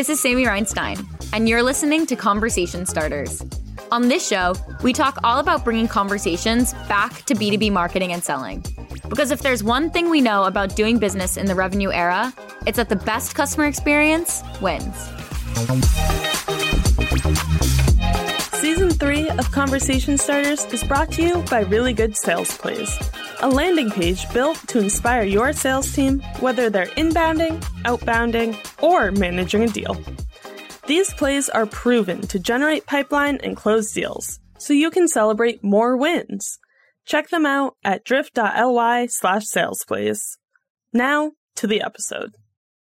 This is Sammy Reinstein, and you're listening to Conversation Starters. On this show, we talk all about bringing conversations back to B2B marketing and selling. Because if there's one thing we know about doing business in the revenue era, it's that the best customer experience wins. Season 3 of Conversation Starters is brought to you by Really Good Sales Plays, a landing page built to inspire your sales team, whether they're inbounding, outbounding, or managing a deal. These plays are proven to generate pipeline and close deals, so you can celebrate more wins. Check them out at drift.ly slash salesplays. Now, to the episode.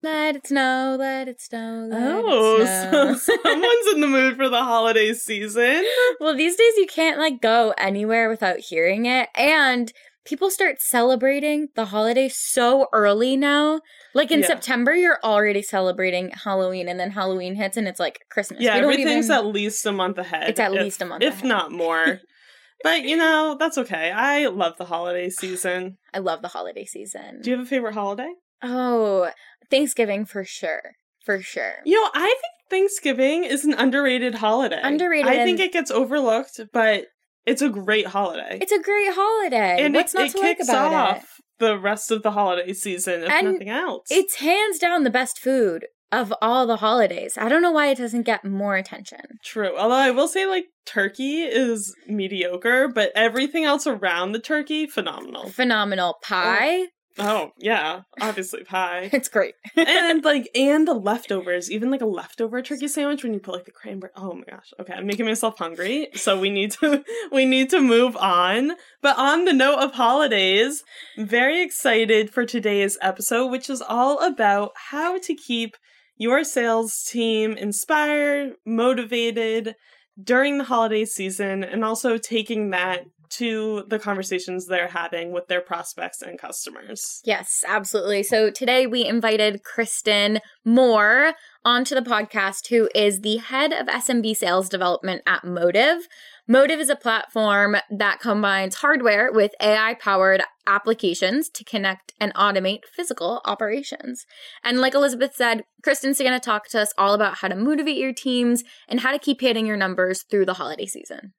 Let it snow, let it snow. Let Oh, it snow. so someone's in the mood for the holiday season. well, these days you can't like go anywhere without hearing it. And people start celebrating the holiday so early now. Like in Yeah. September, you're already celebrating Halloween, and then Halloween hits and it's like Christmas. Yeah, We don't everything's even- at least a month ahead. It's at if- least a month if ahead. not more. but you know, that's okay. I love the holiday season. I love the holiday season. Do you have a favorite holiday? oh, Thanksgiving for sure. For sure. You know, I think Thanksgiving is an underrated holiday. Underrated I think it gets overlooked, but it's a great holiday. It's a great holiday. and What's it, not it to like kicks about off it? the rest of the holiday season, if And nothing else. It's hands down the best food of all the holidays. I don't know why it doesn't get more attention. True. Although I will say, like, turkey is mediocre, but everything else around the turkey, phenomenal. Phenomenal pie. Oh, Oh, yeah. Obviously, pie. It's great. and like and the leftovers even like a leftover turkey sandwich when you put like the cranberry oh my gosh okay i'm making myself hungry so we need to we need to move on but on the note of holidays very excited for today's episode which is all about how to keep your sales team inspired motivated during the holiday season and also taking that to the conversations they're having with their prospects and customers Yes, absolutely. So today we invited Kristen Moore onto the podcast, who is the head of SMB sales development at Motive. Motive is a platform that combines hardware with AI powered applications to connect and automate physical operations. And like Elizabeth said, Kristen's going to talk to us all about how to motivate your teams and how to keep hitting your numbers through the holiday season.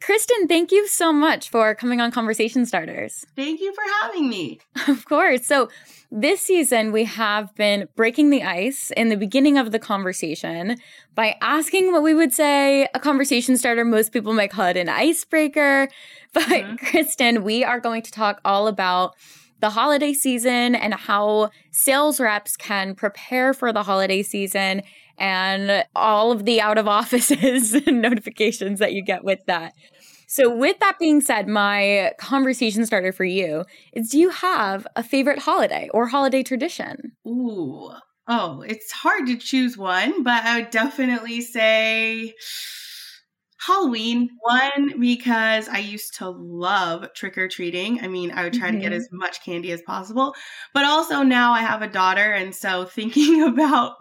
Kristen, thank you so much for coming on Conversation Starters. Thank you for having me. Of course. So, this season, we have been breaking the ice in the beginning of the conversation by asking what we would say a conversation starter. Most people might call it an icebreaker. But, Mhm. Kristen, we are going to talk all about the holiday season and how sales reps can prepare for the holiday season and all of the out of offices notifications that you get with that. So, with that being said, my conversation starter for you is do you have a favorite holiday or holiday tradition? Ooh. Oh, it's hard to choose one, but I would definitely say Halloween. One, because I used to love trick or treating. I mean, I would try to get Mhm. as much candy as possible. But also now I have a daughter. And so thinking about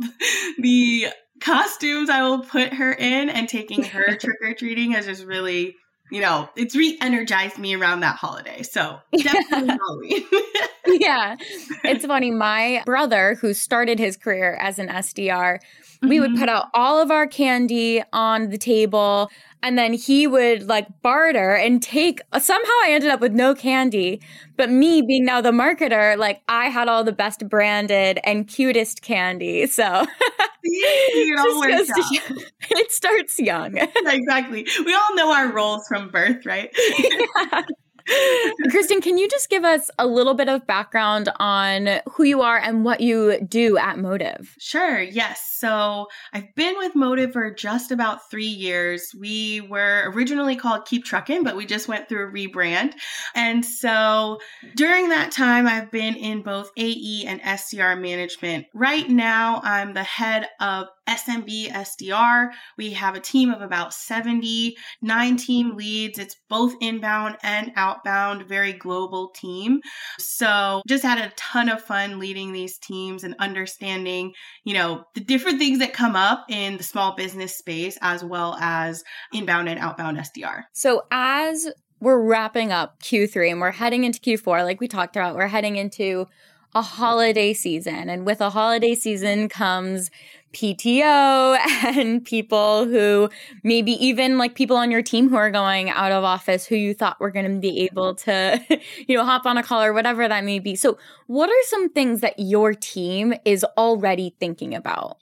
the costumes I will put her in and taking her trick or treating has just really, you know, it's re energized me around that holiday. So definitely Halloween. yeah. It's funny. My brother, who started his career as an SDR, we would Mhm. put out all of our candy on the table and then he would like barter and take somehow I ended up with no candy but me being now the marketer like I had all the best branded and cutest candy so. It Just goes it starts young. Exactly. We all know our roles from birth, right? Kristen, can you just give us a little bit of background on who you are and what you do at Motive? Sure, yes. So I've been with Motive for just about three years. We were originally called KeepTruckin, but we just went through a rebrand. And so during that time, I've been in both AE and SDR management. Right now, I'm the head of SMB SDR. We have a team of about 70, nine team leads. It's both inbound and outbound, very global team. So just had a ton of fun leading these teams and understanding, you know, the different things that come up in the small business space as well as inbound and outbound SDR. So, as we're wrapping up Q3 and we're heading into Q4, like we talked about, we're heading into a holiday season. And with a holiday season comes PTO and people who maybe even like people on your team who are going out of office who you thought were going to be able to, you know, hop on a call or whatever that may be. So, what are some things that your team is already thinking about?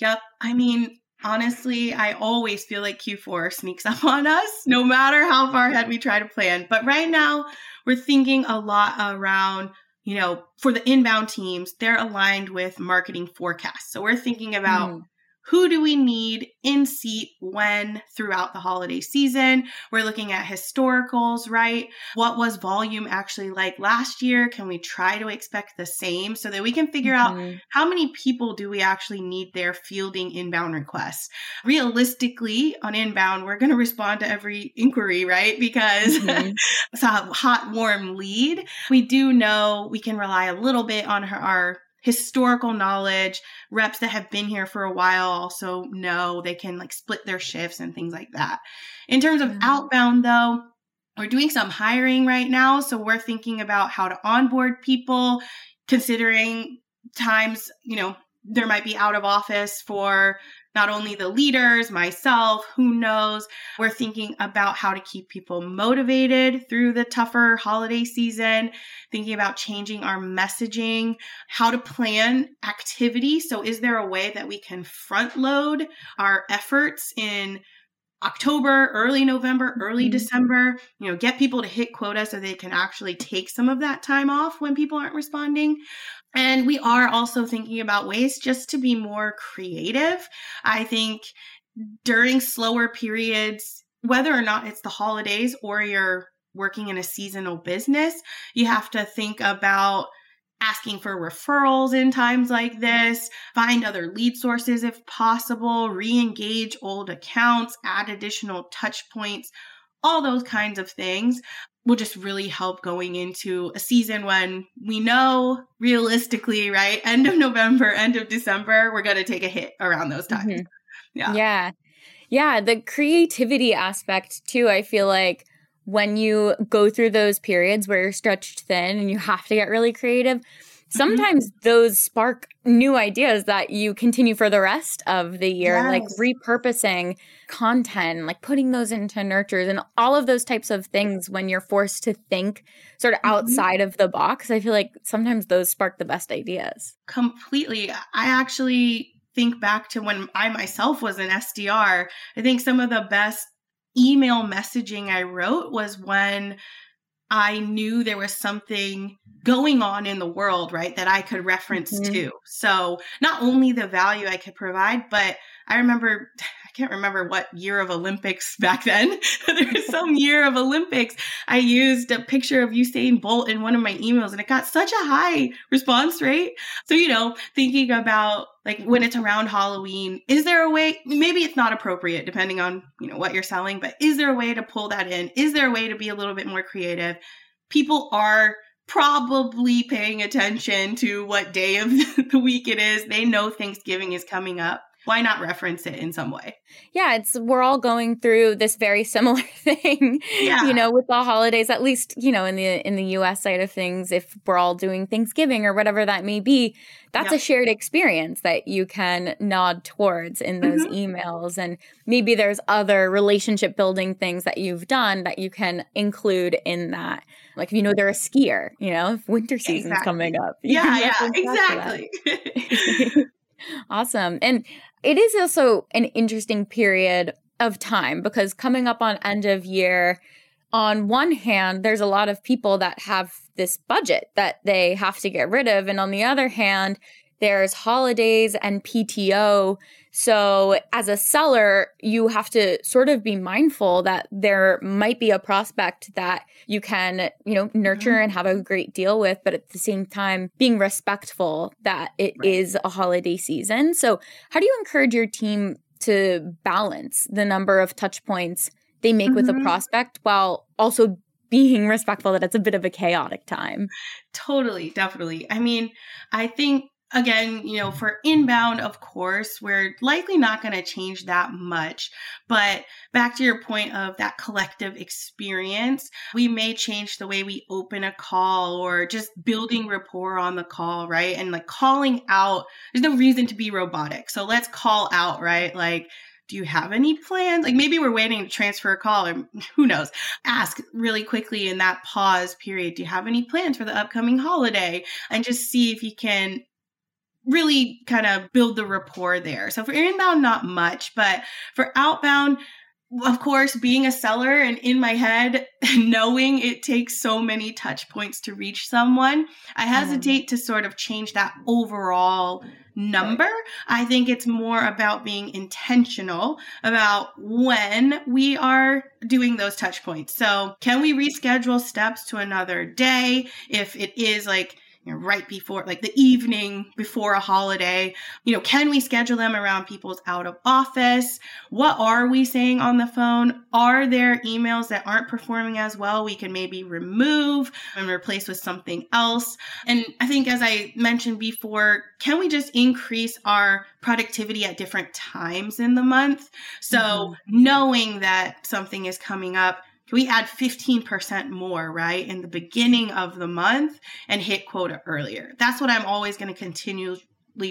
Yep. I mean, honestly, I always feel like Q4 sneaks up on us, no matter how far ahead we try to plan. But right now, we're thinking a lot around you know, for the inbound teams, they're aligned with marketing forecasts. So we're thinking about mm who do we need in seat when throughout the holiday season? We're looking at historicals, right? What was volume actually like last year? Can we try to expect the same so that we can figure mm-hmm. out how many people do we actually need there fielding inbound requests? Realistically, on inbound, we're going to respond to every inquiry, right? Because mm-hmm. it's a hot, warm lead. We do know we can rely a little bit on our historical knowledge. Reps that have been here for a while also know they can like split their shifts and things like that. In terms of mm-hmm. outbound, though, we're doing some hiring right now. So we're thinking about how to onboard people, considering times, you know, there might be out of office for not only the leaders, myself, who knows. We're thinking about how to keep people motivated through the tougher holiday season, thinking about changing our messaging, how to plan activity. So, is there a way that we can front load our efforts in October, early November, early mm-hmm. December, you know, get people to hit quota so they can actually take some of that time off when people aren't responding. And we are also thinking about ways just to be more creative. I think during slower periods, whether or not it's the holidays or you're working in a seasonal business, you have to think about asking for referrals in times like this, find other lead sources if possible, re engage old accounts, add additional touch points, all those kinds of things will just really help going into a season when we know realistically, right? End of November, end of December, we're going to take a hit around those times. Mm-hmm. Yeah. Yeah. Yeah. The creativity aspect, too, I feel like when you go through those periods where you're stretched thin and you have to get really creative. Sometimes mm-hmm. those spark new ideas that you continue for the rest of the year, yes. like repurposing content, like putting those into nurtures and all of those types of things when you're forced to think sort of mm-hmm. outside of the box. I feel like sometimes those spark the best ideas. Completely. I actually think back to when I myself was an SDR. I think some of the best email messaging I wrote was when I knew there was something going on in the world, right, that I could reference mm-hmm. to. So, not only the value I could provide, but I remember I can't remember what year of Olympics back then. there was some year of Olympics. I used a picture of Usain Bolt in one of my emails and it got such a high response rate. So, you know, thinking about like when it's around Halloween, is there a way, maybe it's not appropriate depending on, you know, what you're selling, but is there a way to pull that in? Is there a way to be a little bit more creative? People are probably paying attention to what day of the week it is. They know Thanksgiving is coming up why not reference it in some way? Yeah, it's we're all going through this very similar thing. Yeah. You know, with the holidays, at least, you know, in the in the US side of things, if we're all doing Thanksgiving or whatever that may be, that's yep. a shared experience that you can nod towards in those mm-hmm. emails. And maybe there's other relationship building things that you've done that you can include in that. Like if you know they're a skier, you know, if winter season's exactly. coming up. Yeah, yeah, exactly. awesome. And it is also an interesting period of time because coming up on end of year, on one hand, there's a lot of people that have this budget that they have to get rid of. And on the other hand, there's holidays and PTO. So, as a seller, you have to sort of be mindful that there might be a prospect that you can, you know, nurture mm-hmm. and have a great deal with, but at the same time, being respectful that it right. is a holiday season. So, how do you encourage your team to balance the number of touch points they make mm-hmm. with a prospect while also being respectful that it's a bit of a chaotic time? Totally, definitely. I mean, I think again, you know, for inbound, of course, we're likely not going to change that much. But back to your point of that collective experience, we may change the way we open a call or just building rapport on the call, right? And like calling out, there's no reason to be robotic. So let's call out, right? Like, do you have any plans? Like maybe we're waiting to transfer a call or who knows. Ask really quickly in that pause period, do you have any plans for the upcoming holiday? And just see if you can really kind of build the rapport there. So for inbound, not much, but for outbound, of course, being a seller and in my head, knowing it takes so many touch points to reach someone, I hesitate mm-hmm. to sort of change that overall number. I think it's more about being intentional about when we are doing those touch points. So, can we reschedule steps to another day if it is like you know, right before, like the evening before a holiday. You know, can we schedule them around people's out of office? What are we saying on the phone? Are there emails that aren't performing as well we can maybe remove and replace with something else? And I think, as I mentioned before, can we just increase our productivity at different times in the month? So, mm-hmm. knowing that something is coming up we add 15% more, right, in the beginning of the month and hit quota earlier? That's what I'm always going to continually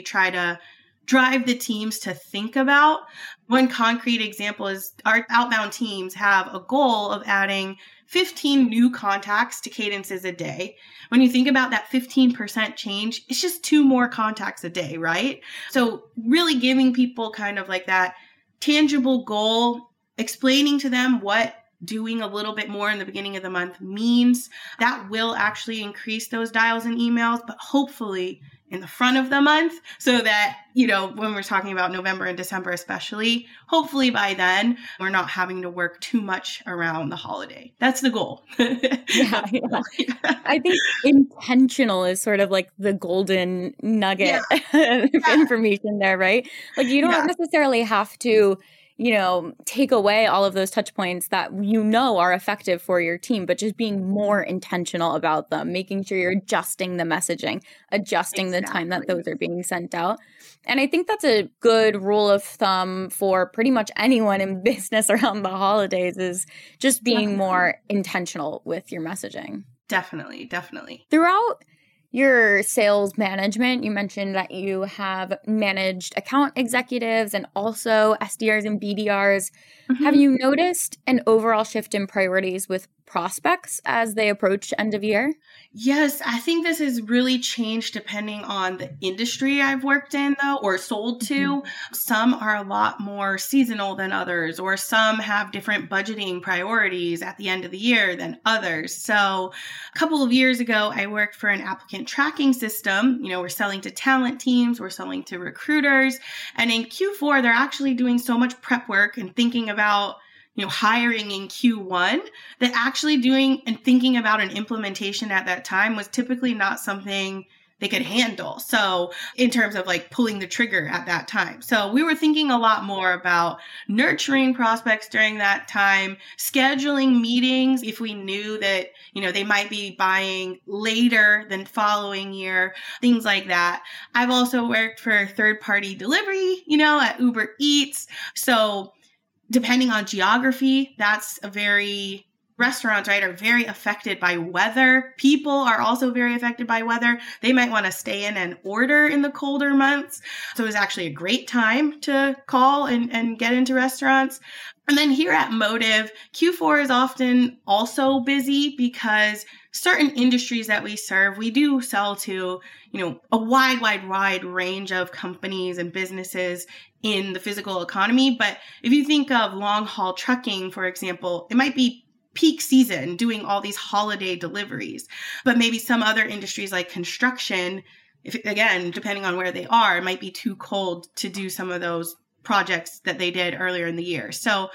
try to drive the teams to think about. One concrete example is our outbound teams have a goal of adding 15 new contacts to cadences a day. When you think about that 15% change, it's just two more contacts a day, right? So, really giving people kind of like that tangible goal, explaining to them what doing a little bit more in the beginning of the month means that will actually increase those dials and emails, but hopefully in the front of the month so that, you know, when we're talking about November and December, especially, hopefully by then we're not having to work too much around the holiday. That's the goal. yeah, yeah. I think intentional is sort of like the golden nugget yeah. information there, right? Like you don't necessarily have to you know, take away all of those touch points that you know are effective for your team, but just being more intentional about them, making sure you're adjusting the messaging, adjusting exactly. the time that those are being sent out. And I think that's a good rule of thumb for pretty much anyone in business around the holidays is just being more intentional with your messaging. Definitely, definitely. Throughout your sales management. You mentioned that you have managed account executives and also SDRs and BDRs. Mm-hmm. Have you noticed an overall shift in priorities with prospects as they approach end of year? Yes, I think this has really changed depending on the industry I've worked in, though, or sold to. Mm-hmm. Some are a lot more seasonal than others, or some have different budgeting priorities at the end of the year than others. So, a couple of years ago, I worked for an applicant tracking system. You know, we're selling to talent teams, we're selling to recruiters. And in Q4, they're actually doing so much prep work and thinking about you know, hiring in Q1 that actually doing and thinking about an implementation at that time was typically not something they could handle. So, in terms of like pulling the trigger at that time. So, we were thinking a lot more about nurturing prospects during that time, scheduling meetings if we knew that, you know, they might be buying later than following year, things like that. I've also worked for third party delivery, you know, at Uber Eats. So, depending on geography, that's a very restaurants right are very affected by weather. People are also very affected by weather. They might want to stay in and order in the colder months. So it's actually a great time to call and, and get into restaurants. And then here at motive q4 is often also busy because certain industries that we serve we do sell to you know a wide wide wide range of companies and businesses in the physical economy. But if you think of long haul trucking, for example, it might be peak season doing all these holiday deliveries. But maybe some other industries like construction, if again, depending on where they are, it might be too cold to do some of those projects that they did earlier in the year. So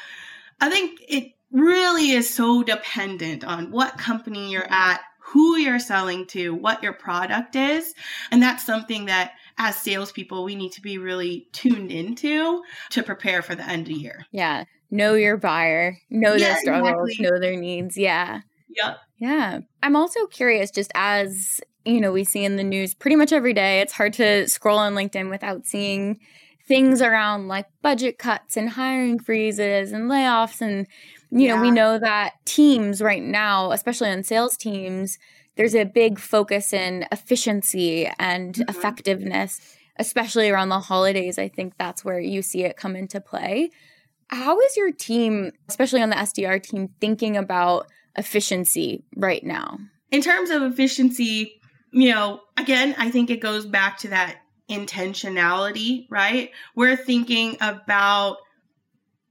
I think it really is so dependent on what company you're at, who you're selling to, what your product is. And that's something that as salespeople, we need to be really tuned into to prepare for the end of the year. Yeah. Know your buyer, know yeah, their struggles, exactly. know their needs. Yeah. Yep. Yeah. I'm also curious, just as you know, we see in the news pretty much every day, it's hard to scroll on LinkedIn without seeing things around like budget cuts and hiring freezes and layoffs. And, you yeah. know, we know that teams right now, especially on sales teams, there's a big focus in efficiency and mm-hmm. effectiveness, especially around the holidays. I think that's where you see it come into play. How is your team, especially on the SDR team, thinking about efficiency right now? In terms of efficiency, you know, again, I think it goes back to that intentionality, right? We're thinking about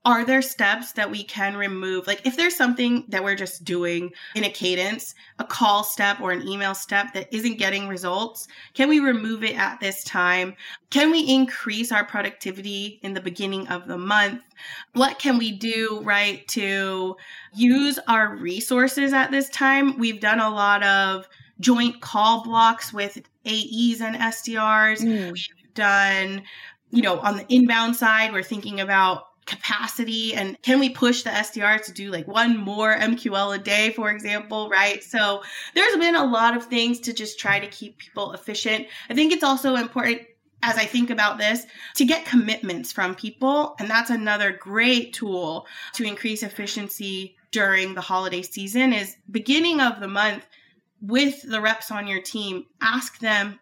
are there steps that we can remove? Like, if there's something that we're just doing in a cadence, a call step or an email step that isn't getting results, can we remove it at this time? Can we increase our productivity in the beginning of the month? What can we do, right, to use our resources at this time? We've done a lot of joint call blocks with AEs and SDRs. Mm. We've done, you know, on the inbound side, we're thinking about capacity and can we push the SDR to do like one more MQL a day, for example, right? So there's been a lot of things to just try to keep people efficient. I think it's also important as I think about this to get commitments from people. And that's another great tool to increase efficiency during the holiday season is beginning of the month with the reps on your team, ask them,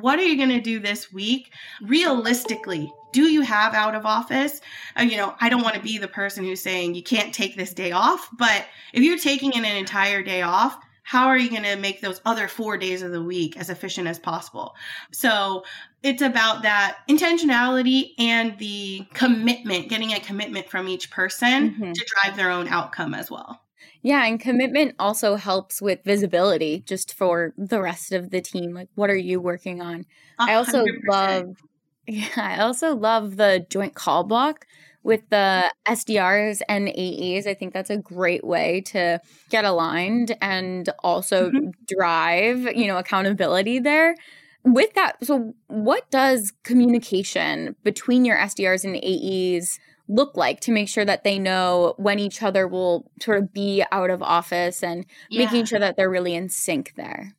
what are you going to do this week? Realistically, do you have out of office? Uh, you know, I don't want to be the person who's saying you can't take this day off, but if you're taking an entire day off, how are you going to make those other four days of the week as efficient as possible? So it's about that intentionality and the commitment, getting a commitment from each person mm-hmm. to drive their own outcome as well. Yeah, and commitment also helps with visibility just for the rest of the team. Like, what are you working on? 100%. I also love, yeah, I also love the joint call block with the SDRs and AEs. I think that's a great way to get aligned and also mm-hmm. drive, you know, accountability there. With that, so what does communication between your SDRs and AEs look like to make sure that they know when each other will sort of be out of office and yeah. making sure that they're really in sync there.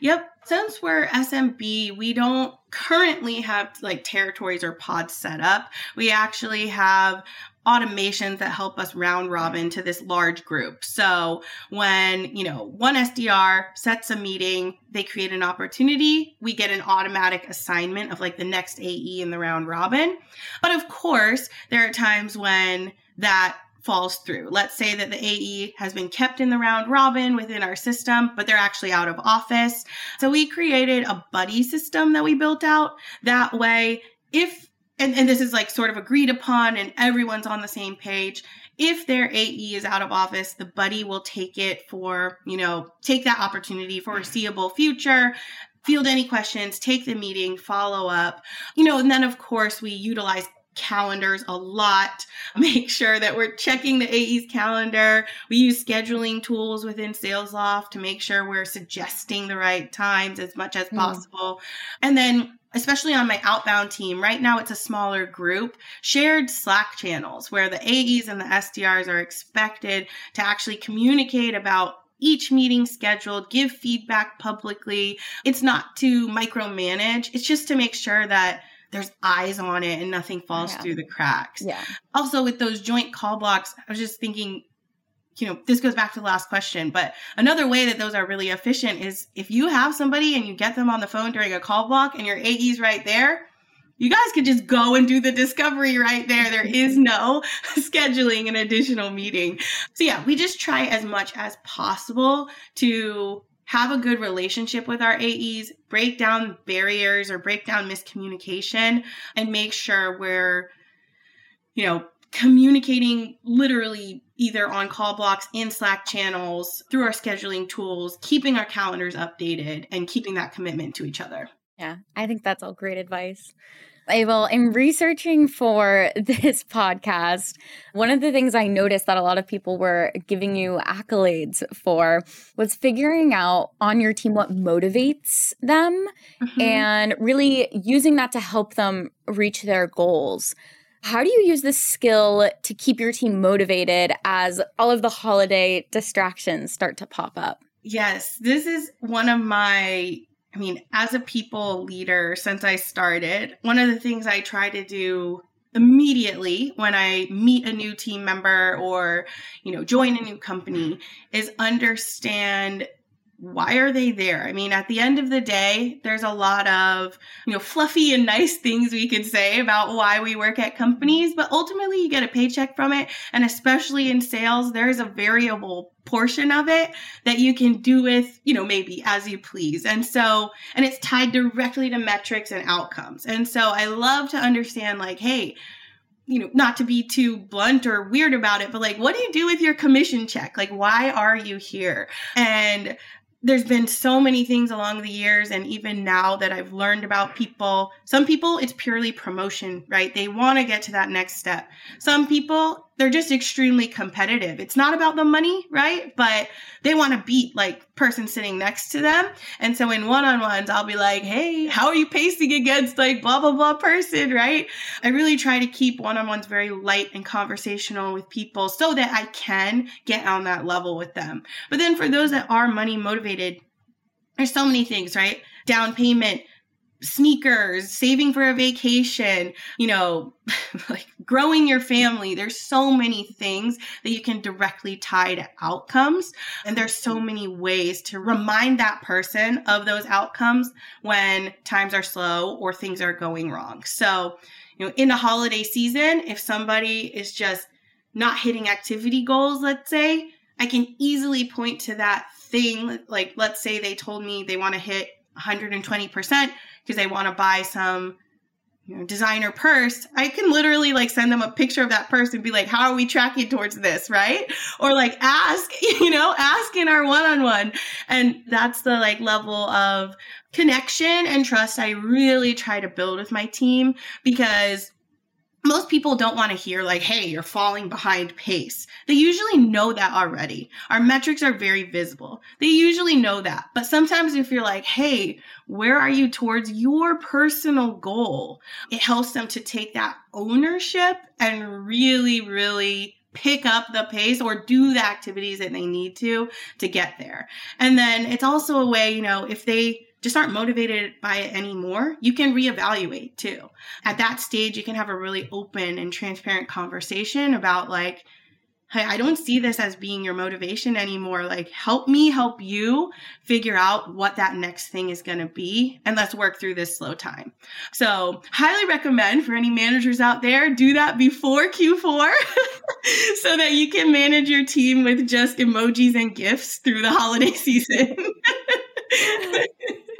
Yep. Since we're SMB, we don't currently have like territories or pods set up. We actually have automations that help us round robin to this large group. So when, you know, one SDR sets a meeting, they create an opportunity, we get an automatic assignment of like the next AE in the round robin. But of course, there are times when that falls through. Let's say that the AE has been kept in the round robin within our system, but they're actually out of office. So we created a buddy system that we built out. That way, if and, and this is like sort of agreed upon and everyone's on the same page if their AE is out of office, the buddy will take it for, you know, take that opportunity for foreseeable future, field any questions, take the meeting, follow up, you know, and then of course we utilize calendars a lot. Make sure that we're checking the AE's calendar. We use scheduling tools within SalesLoft to make sure we're suggesting the right times as much as mm. possible. And then especially on my outbound team, right now it's a smaller group, shared Slack channels where the AEs and the SDRs are expected to actually communicate about each meeting scheduled, give feedback publicly. It's not to micromanage, it's just to make sure that there's eyes on it and nothing falls yeah. through the cracks. Yeah. Also, with those joint call blocks, I was just thinking, you know, this goes back to the last question, but another way that those are really efficient is if you have somebody and you get them on the phone during a call block and your AE's right there, you guys could just go and do the discovery right there. There is no scheduling an additional meeting. So, yeah, we just try as much as possible to have a good relationship with our AEs, break down barriers or break down miscommunication, and make sure we're, you know, communicating literally either on call blocks in Slack channels, through our scheduling tools, keeping our calendars updated, and keeping that commitment to each other. Yeah, I think that's all great advice. Abel, in researching for this podcast, one of the things I noticed that a lot of people were giving you accolades for was figuring out on your team what motivates them mm-hmm. and really using that to help them reach their goals. How do you use this skill to keep your team motivated as all of the holiday distractions start to pop up? Yes, this is one of my I mean, as a people leader since I started, one of the things I try to do immediately when I meet a new team member or, you know, join a new company is understand why are they there? I mean, at the end of the day, there's a lot of, you know, fluffy and nice things we could say about why we work at companies, but ultimately you get a paycheck from it. And especially in sales, there's a variable portion of it that you can do with, you know, maybe as you please. And so, and it's tied directly to metrics and outcomes. And so I love to understand like, hey, you know, not to be too blunt or weird about it, but like, what do you do with your commission check? Like, why are you here? And there's been so many things along the years and even now that I've learned about people. Some people, it's purely promotion, right? They want to get to that next step. Some people, they're just extremely competitive. It's not about the money, right? But they want to beat like person sitting next to them. And so in one-on-ones, I'll be like, "Hey, how are you pacing against like blah blah blah person?" Right? I really try to keep one-on-ones very light and conversational with people so that I can get on that level with them. But then for those that are money motivated, there's so many things, right? Down payment, sneakers, saving for a vacation, you know, like growing your family. There's so many things that you can directly tie to outcomes. And there's so mm-hmm. many ways to remind that person of those outcomes when times are slow or things are going wrong. So, you know, in the holiday season, if somebody is just not hitting activity goals, let's say, I can easily point to that thing. Like, let's say they told me they want to hit 120% because they want to buy some you know, designer purse, I can literally like send them a picture of that purse and be like, how are we tracking towards this? Right. Or like ask, you know, ask in our one on one. And that's the like level of connection and trust I really try to build with my team because most people don't want to hear like hey you're falling behind pace. They usually know that already. Our metrics are very visible. They usually know that. But sometimes if you're like hey where are you towards your personal goal? It helps them to take that ownership and really really pick up the pace or do the activities that they need to to get there. And then it's also a way you know if they just aren't motivated by it anymore, you can reevaluate too. At that stage, you can have a really open and transparent conversation about like, hey, I don't see this as being your motivation anymore. Like, help me help you figure out what that next thing is going to be. And let's work through this slow time. So, highly recommend for any managers out there, do that before Q4 so that you can manage your team with just emojis and gifts through the holiday season.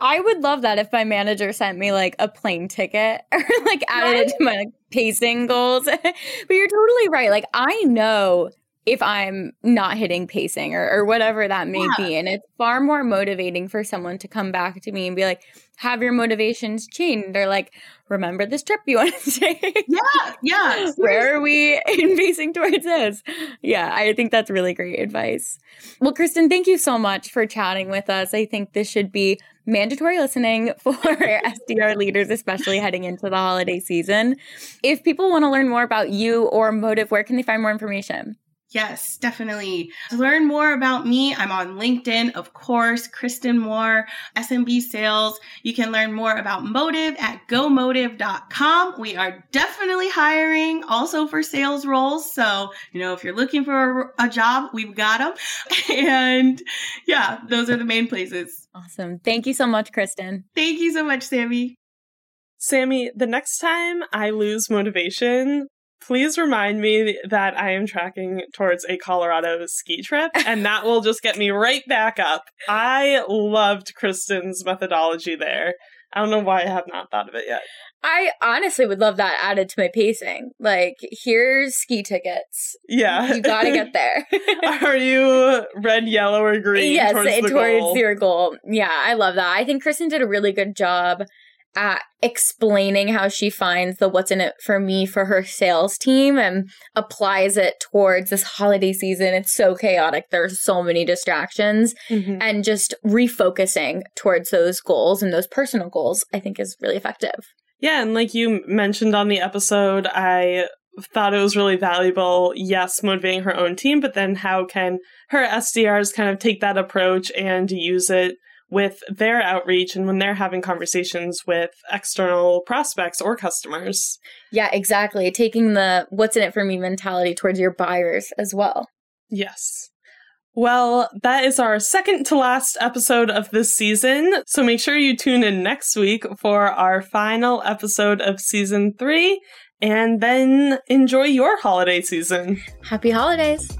I would love that if my manager sent me like a plane ticket or like added right? it to my like, pacing goals. but you're totally right. Like I know if I'm not hitting pacing or, or whatever that may yeah. be. And it's far more motivating for someone to come back to me and be like, have your motivations changed? Or like, remember this trip you want to take? Yeah, yeah. Where are we in pacing towards this? Yeah, I think that's really great advice. Well, Kristen, thank you so much for chatting with us. I think this should be mandatory listening for SDR leaders, especially heading into the holiday season. If people want to learn more about you or Motive, where can they find more information? Yes, definitely. To learn more about me, I'm on LinkedIn, of course, Kristen Moore, SMB Sales. You can learn more about Motive at gomotive.com. We are definitely hiring also for sales roles. So, you know, if you're looking for a job, we've got them. And yeah, those are the main places. Awesome. Thank you so much, Kristen. Thank you so much, Sammy. Sammy, the next time I lose motivation, please remind me that I am tracking towards a Colorado ski trip, and that will just get me right back up. I loved Kristen's methodology there. I don't know why I have not thought of it yet. I honestly would love that added to my pacing. Like, here's ski tickets. Yeah. You gotta get there. Are you red, yellow, or green? Yes, towards, towards goal? your goal. Yeah, I love that. I think Kristen did a really good job at explaining how she finds the what's in it for me for her sales team and applies it towards this holiday season. It's so chaotic. There's so many distractions mm-hmm. and just refocusing towards those goals and those personal goals, I think is really effective. Yeah, and like you mentioned on the episode, I thought it was really valuable, yes, motivating her own team, but then how can her SDRs kind of take that approach and use it with their outreach and when they're having conversations with external prospects or customers. Yeah, exactly. Taking the what's in it for me mentality towards your buyers as well. Yes. Well, that is our second to last episode of this season. So make sure you tune in next week for our final episode of season three and then enjoy your holiday season. Happy holidays.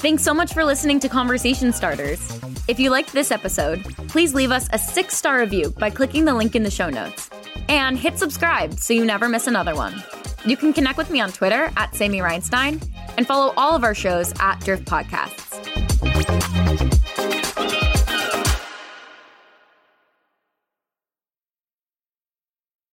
Thanks so much for listening to Conversation Starters. If you liked this episode, please leave us a six star review by clicking the link in the show notes. And hit subscribe so you never miss another one. You can connect with me on Twitter at Sammy Reinstein and follow all of our shows at Drift Podcasts.